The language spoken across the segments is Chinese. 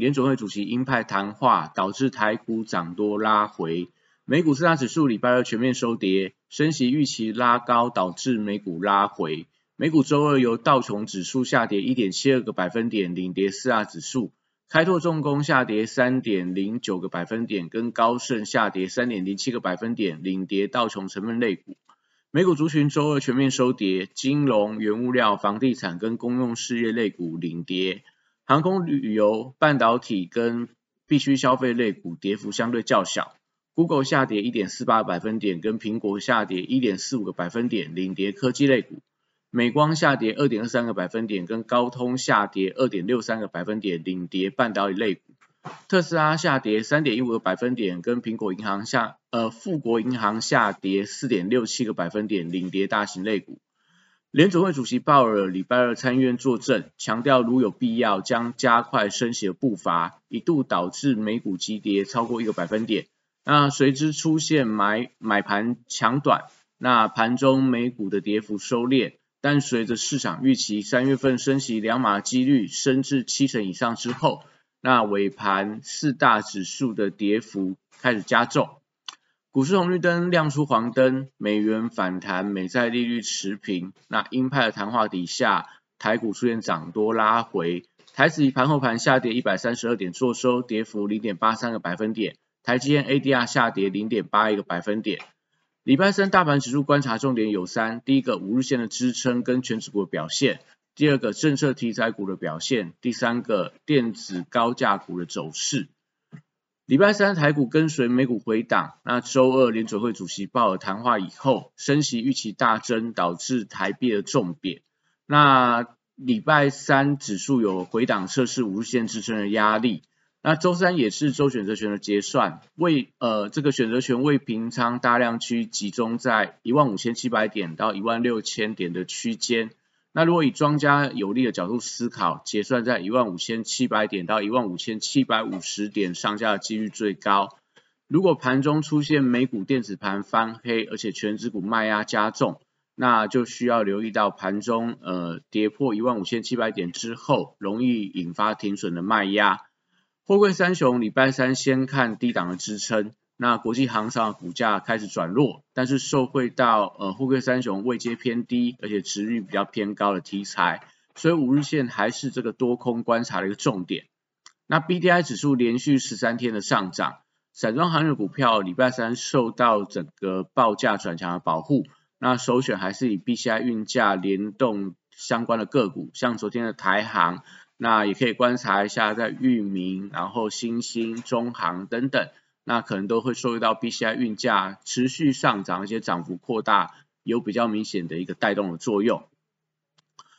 联总会主席鹰派谈话导致台股涨多拉回，美股四大指数礼拜二全面收跌，升息预期拉高导致美股拉回。美股周二由道琼指数下跌一点七二个百分点领跌四大指数，开拓重工下跌三点零九个百分点，跟高盛下跌三点零七个百分点领跌道琼成分类股。美股族群周二全面收跌，金融、原物料、房地产跟公用事业类股领跌。航空旅游、半导体跟必需消费类股跌幅相对较小。Google 下跌一点四八百分点，跟苹果下跌一点四五个百分点，领跌科技类股。美光下跌二点二三个百分点，跟高通下跌二点六三个百分点，领跌半导体类股。特斯拉下跌三点一五个百分点，跟苹果银行下呃富国银行下跌四点六七个百分点，领跌大型类股。联总会主席鲍尔礼拜二参院作证，强调如有必要将加快升息的步伐，一度导致美股急跌超过一个百分点。那随之出现买买盘抢短，那盘中美股的跌幅收敛，但随着市场预期三月份升息两码几率升至七成以上之后，那尾盘四大指数的跌幅开始加重。股市红绿灯亮出黄灯，美元反弹，美债利率持平。那鹰派的谈话底下，台股出现涨多拉回，台指以盘后盘下跌一百三十二点做收，跌幅零点八三个百分点。台积电 ADR 下跌零点八一个百分点。礼拜三大盘指数观察重点有三：第一个五日线的支撑跟全指股的表现；第二个政策题材股的表现；第三个电子高价股的走势。礼拜三台股跟随美股回档，那周二联准会主席鲍尔谈话以后，升息预期大增，导致台币的重贬。那礼拜三指数有回档测试五日线支撑的压力。那周三也是周选择权的结算，为呃这个选择权未平仓大量区集中在一万五千七百点到一万六千点的区间。那如果以庄家有利的角度思考，结算在一万五千七百点到一万五千七百五十点上下的几率最高。如果盘中出现美股电子盘翻黑，而且全指股卖压加重，那就需要留意到盘中呃跌破一万五千七百点之后，容易引发停损的卖压。货柜三雄礼拜三先看低档的支撑。那国际航商股价开始转弱，但是受惠到呃沪贵三雄位阶偏低，而且值率比较偏高的题材，所以五日线还是这个多空观察的一个重点。那 B D I 指数连续十三天的上涨，散装航运股票礼拜三受到整个报价转强的保护，那首选还是以 B C I 运价联动相关的个股，像昨天的台航，那也可以观察一下在裕民，然后新兴、中航等等。那可能都会受到 B C I 运价持续上涨，而且涨幅扩大，有比较明显的一个带动的作用。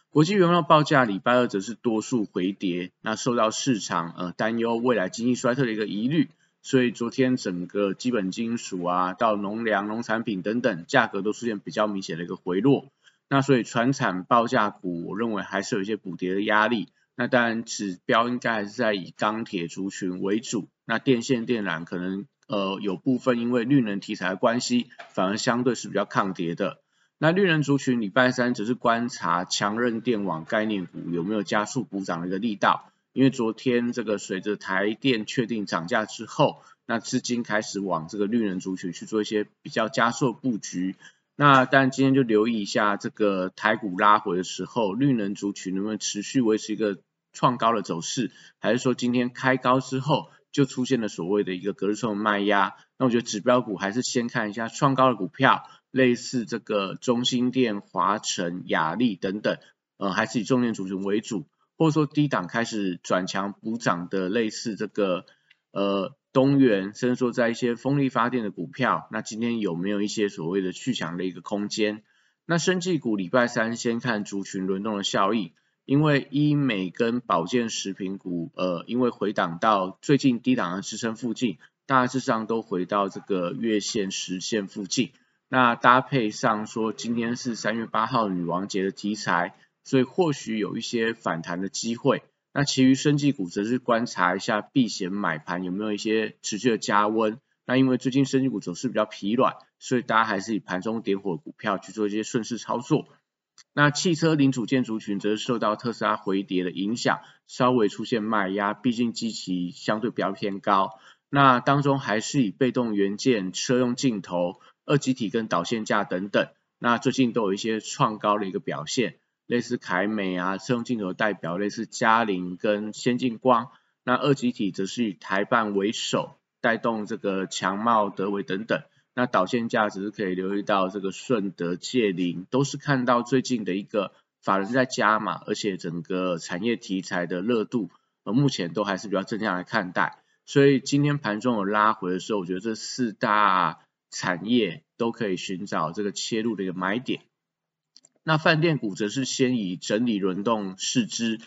国际原料报价礼拜二则是多数回跌，那受到市场呃担忧未来经济衰退的一个疑虑，所以昨天整个基本金属啊到农粮、农产品等等价格都出现比较明显的一个回落。那所以船产报价股，我认为还是有一些补跌的压力。那当然指标应该还是在以钢铁族群为主。那电线电缆可能呃有部分因为绿能题材的关系，反而相对是比较抗跌的。那绿能族群礼拜三只是观察强韧电网概念股有没有加速补涨的一个力道，因为昨天这个随着台电确定涨价之后，那资金开始往这个绿能族群去做一些比较加速布局。那但今天就留意一下这个台股拉回的时候，绿能族群能不能持续维持一个创高的走势，还是说今天开高之后？就出现了所谓的一个隔日冲卖压，那我觉得指标股还是先看一下创高的股票，类似这个中心电、华晨、雅力等等，呃，还是以重点族群为主，或者说低档开始转强补涨的，类似这个呃东元，甚至说在一些风力发电的股票，那今天有没有一些所谓的去强的一个空间？那生技股礼拜三先看族群轮动的效益。因为医美跟保健食品股，呃，因为回档到最近低档的支撑附近，大致上都回到这个月线、十线附近。那搭配上说今天是三月八号女王节的题材，所以或许有一些反弹的机会。那其余生技股则是观察一下避险买盘有没有一些持续的加温。那因为最近生技股走势比较疲软，所以大家还是以盘中点火股票去做一些顺势操作。那汽车零组件族群则是受到特斯拉回跌的影响，稍微出现卖压，毕竟基期相对比较偏高。那当中还是以被动元件、车用镜头、二极体跟导线架等等，那最近都有一些创高的一个表现，类似凯美啊，车用镜头代表类似嘉陵跟先进光，那二极体则是以台办为首，带动这个强茂、德维等等。那导线价值可以留意到这个顺德、界林，都是看到最近的一个法人在加码，而且整个产业题材的热度，呃，目前都还是比较正向来看待。所以今天盘中有拉回的时候，我觉得这四大产业都可以寻找这个切入的一个买点。那饭店股则是先以整理轮动视之。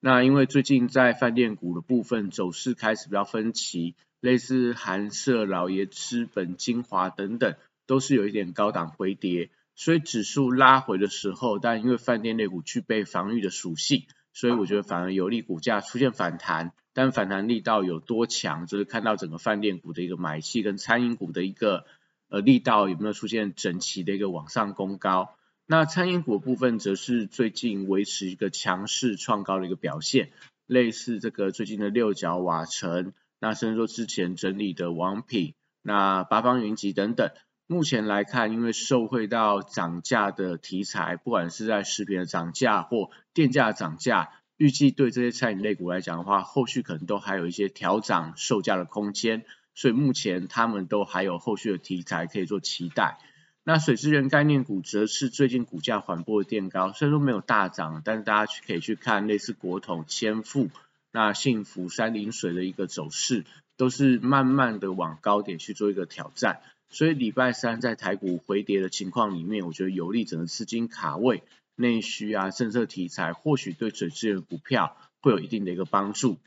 那因为最近在饭店股的部分走势开始比较分歧。类似韩舍、老爷资本、精华等等，都是有一点高档回跌，所以指数拉回的时候，但因为饭店类股具备防御的属性，所以我觉得反而有利股价出现反弹，但反弹力道有多强，就是看到整个饭店股的一个买气跟餐饮股的一个呃力道有没有出现整齐的一个往上攻高。那餐饮股部分则是最近维持一个强势创高的一个表现，类似这个最近的六角瓦城。那甚至说之前整理的王品、那八方云集等等，目前来看，因为受惠到涨价的题材，不管是在食品的涨价或电价涨价，预计对这些餐饮类股来讲的话，后续可能都还有一些调涨售价的空间，所以目前他们都还有后续的题材可以做期待。那水资源概念股则是最近股价缓步的垫高，虽然说没有大涨，但是大家可以去看类似国统、千富。那幸福山林水的一个走势，都是慢慢的往高点去做一个挑战，所以礼拜三在台股回跌的情况里面，我觉得有利整个资金卡位，内需啊政策题材，或许对水资源股票会有一定的一个帮助。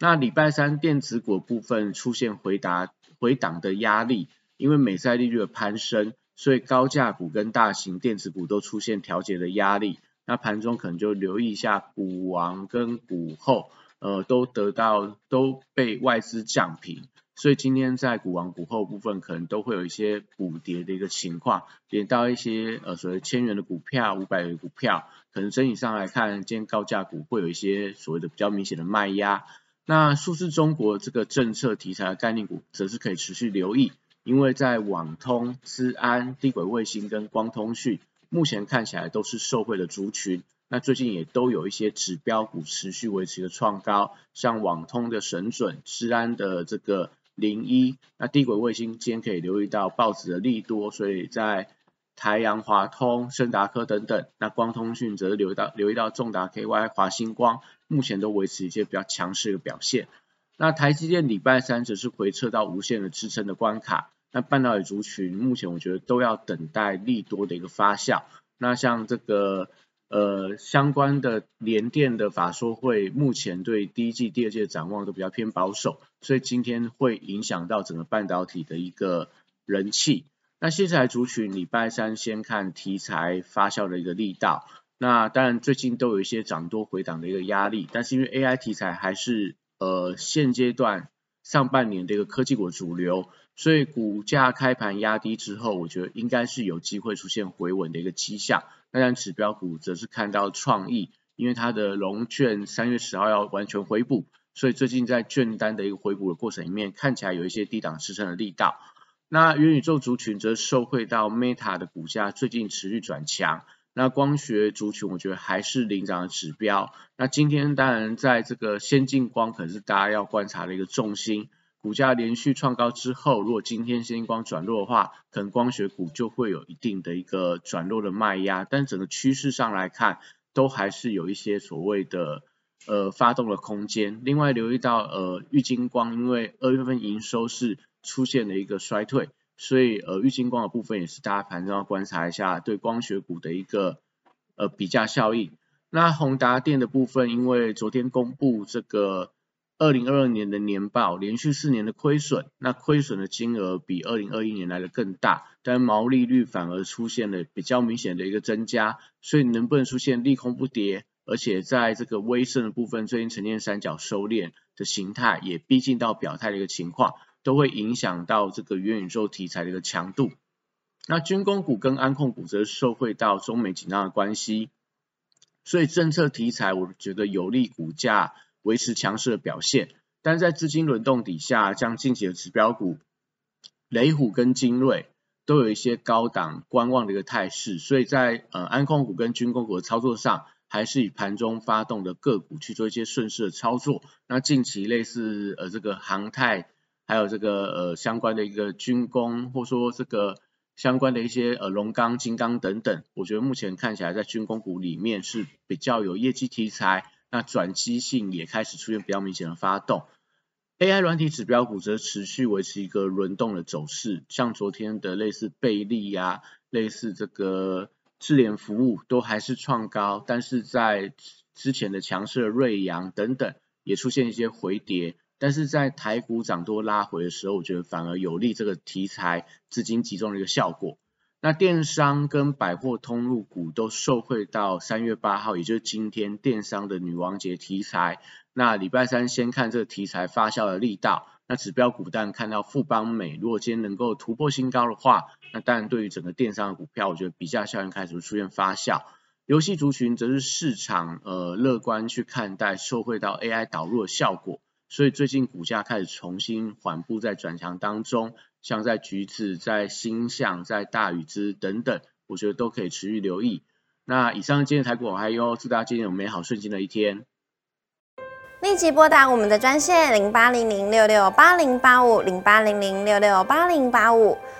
那礼拜三电子股部分出现回答回档的压力，因为美债利率的攀升，所以高价股跟大型电子股都出现调节的压力，那盘中可能就留意一下股王跟股后。呃，都得到都被外资降平，所以今天在股王股后部分可能都会有一些补跌的一个情况，连到一些呃所谓千元的股票、五百元股票，可能整体上来看，今天高价股会有一些所谓的比较明显的卖压。那数字中国这个政策题材的概念股，则是可以持续留意，因为在网通、资安、低轨卫星跟光通讯，目前看起来都是受惠的族群。那最近也都有一些指标股持续维持的创高，像网通的神准、资安的这个零一，那低轨卫星今天可以留意到报纸的利多，所以在台阳华通、盛达科等等，那光通讯则是留意到留意到重达 KY、华星光，目前都维持一些比较强势的表现。那台积电礼拜三则是回撤到无限的支撑的关卡，那半导体族群目前我觉得都要等待利多的一个发酵。那像这个。呃，相关的联电的法说会，目前对第一季、第二季的展望都比较偏保守，所以今天会影响到整个半导体的一个人气。那下来族群，礼拜三先看题材发酵的一个力道。那当然最近都有一些涨多回档的一个压力，但是因为 AI 题材还是呃现阶段上半年的一个科技股主流，所以股价开盘压低之后，我觉得应该是有机会出现回稳的一个迹象。那然指标股则是看到创意，因为它的龙券三月十号要完全回补，所以最近在券单的一个回补的过程里面，看起来有一些低档支撑的力道。那元宇宙族群则受惠到 Meta 的股价最近持续转强，那光学族群我觉得还是领涨的指标。那今天当然在这个先进光可能是大家要观察的一个重心。股价连续创高之后，如果今天先进光转弱的话，可能光学股就会有一定的一个转弱的卖压。但整个趋势上来看，都还是有一些所谓的呃发动的空间。另外留意到呃玉金光，因为二月份营收是出现了一个衰退，所以呃玉金光的部分也是大家盘中要观察一下对光学股的一个呃比价效应。那宏达电的部分，因为昨天公布这个。二零二二年的年报连续四年的亏损，那亏损的金额比二零二一年来的更大，但毛利率反而出现了比较明显的一个增加，所以能不能出现利空不跌，而且在这个微升的部分，最近呈现三角收敛的形态，也逼近到表态的一个情况，都会影响到这个元宇宙题材的一个强度。那军工股跟安控股则受惠到中美紧张的关系。所以政策题材，我觉得有利股价维持强势的表现。但在资金轮动底下，像近期的指标股雷虎跟精锐都有一些高档观望的一个态势。所以在呃安控股跟军工股的操作上，还是以盘中发动的个股去做一些顺势的操作。那近期类似呃这个航太，还有这个呃相关的一个军工，或说这个。相关的一些呃龙钢、金刚等等，我觉得目前看起来在军工股里面是比较有业绩题材，那转机性也开始出现比较明显的发动。AI 软体指标股则持续维持一个轮动的走势，像昨天的类似贝利呀、类似这个智联服务都还是创高，但是在之前的强势的瑞阳等等也出现一些回跌。但是在台股涨多拉回的时候，我觉得反而有利这个题材资金集中的一个效果。那电商跟百货通路股都受惠到三月八号，也就是今天电商的女王节题材。那礼拜三先看这个题材发酵的力道。那指标股但看到富邦美，如果今天能够突破新高的话，那当然对于整个电商的股票，我觉得比价效应开始出现发酵。游戏族群则是市场呃乐观去看待，受惠到 AI 导入的效果。所以最近股价开始重新缓步在转强当中，像在橘子、在星象、在大禹之等等，我觉得都可以持续留意。那以上今天台股还有，祝大家今天有美好顺心的一天。立即拨打我们的专线零八零零六六八零八五零八零零六六八零八五。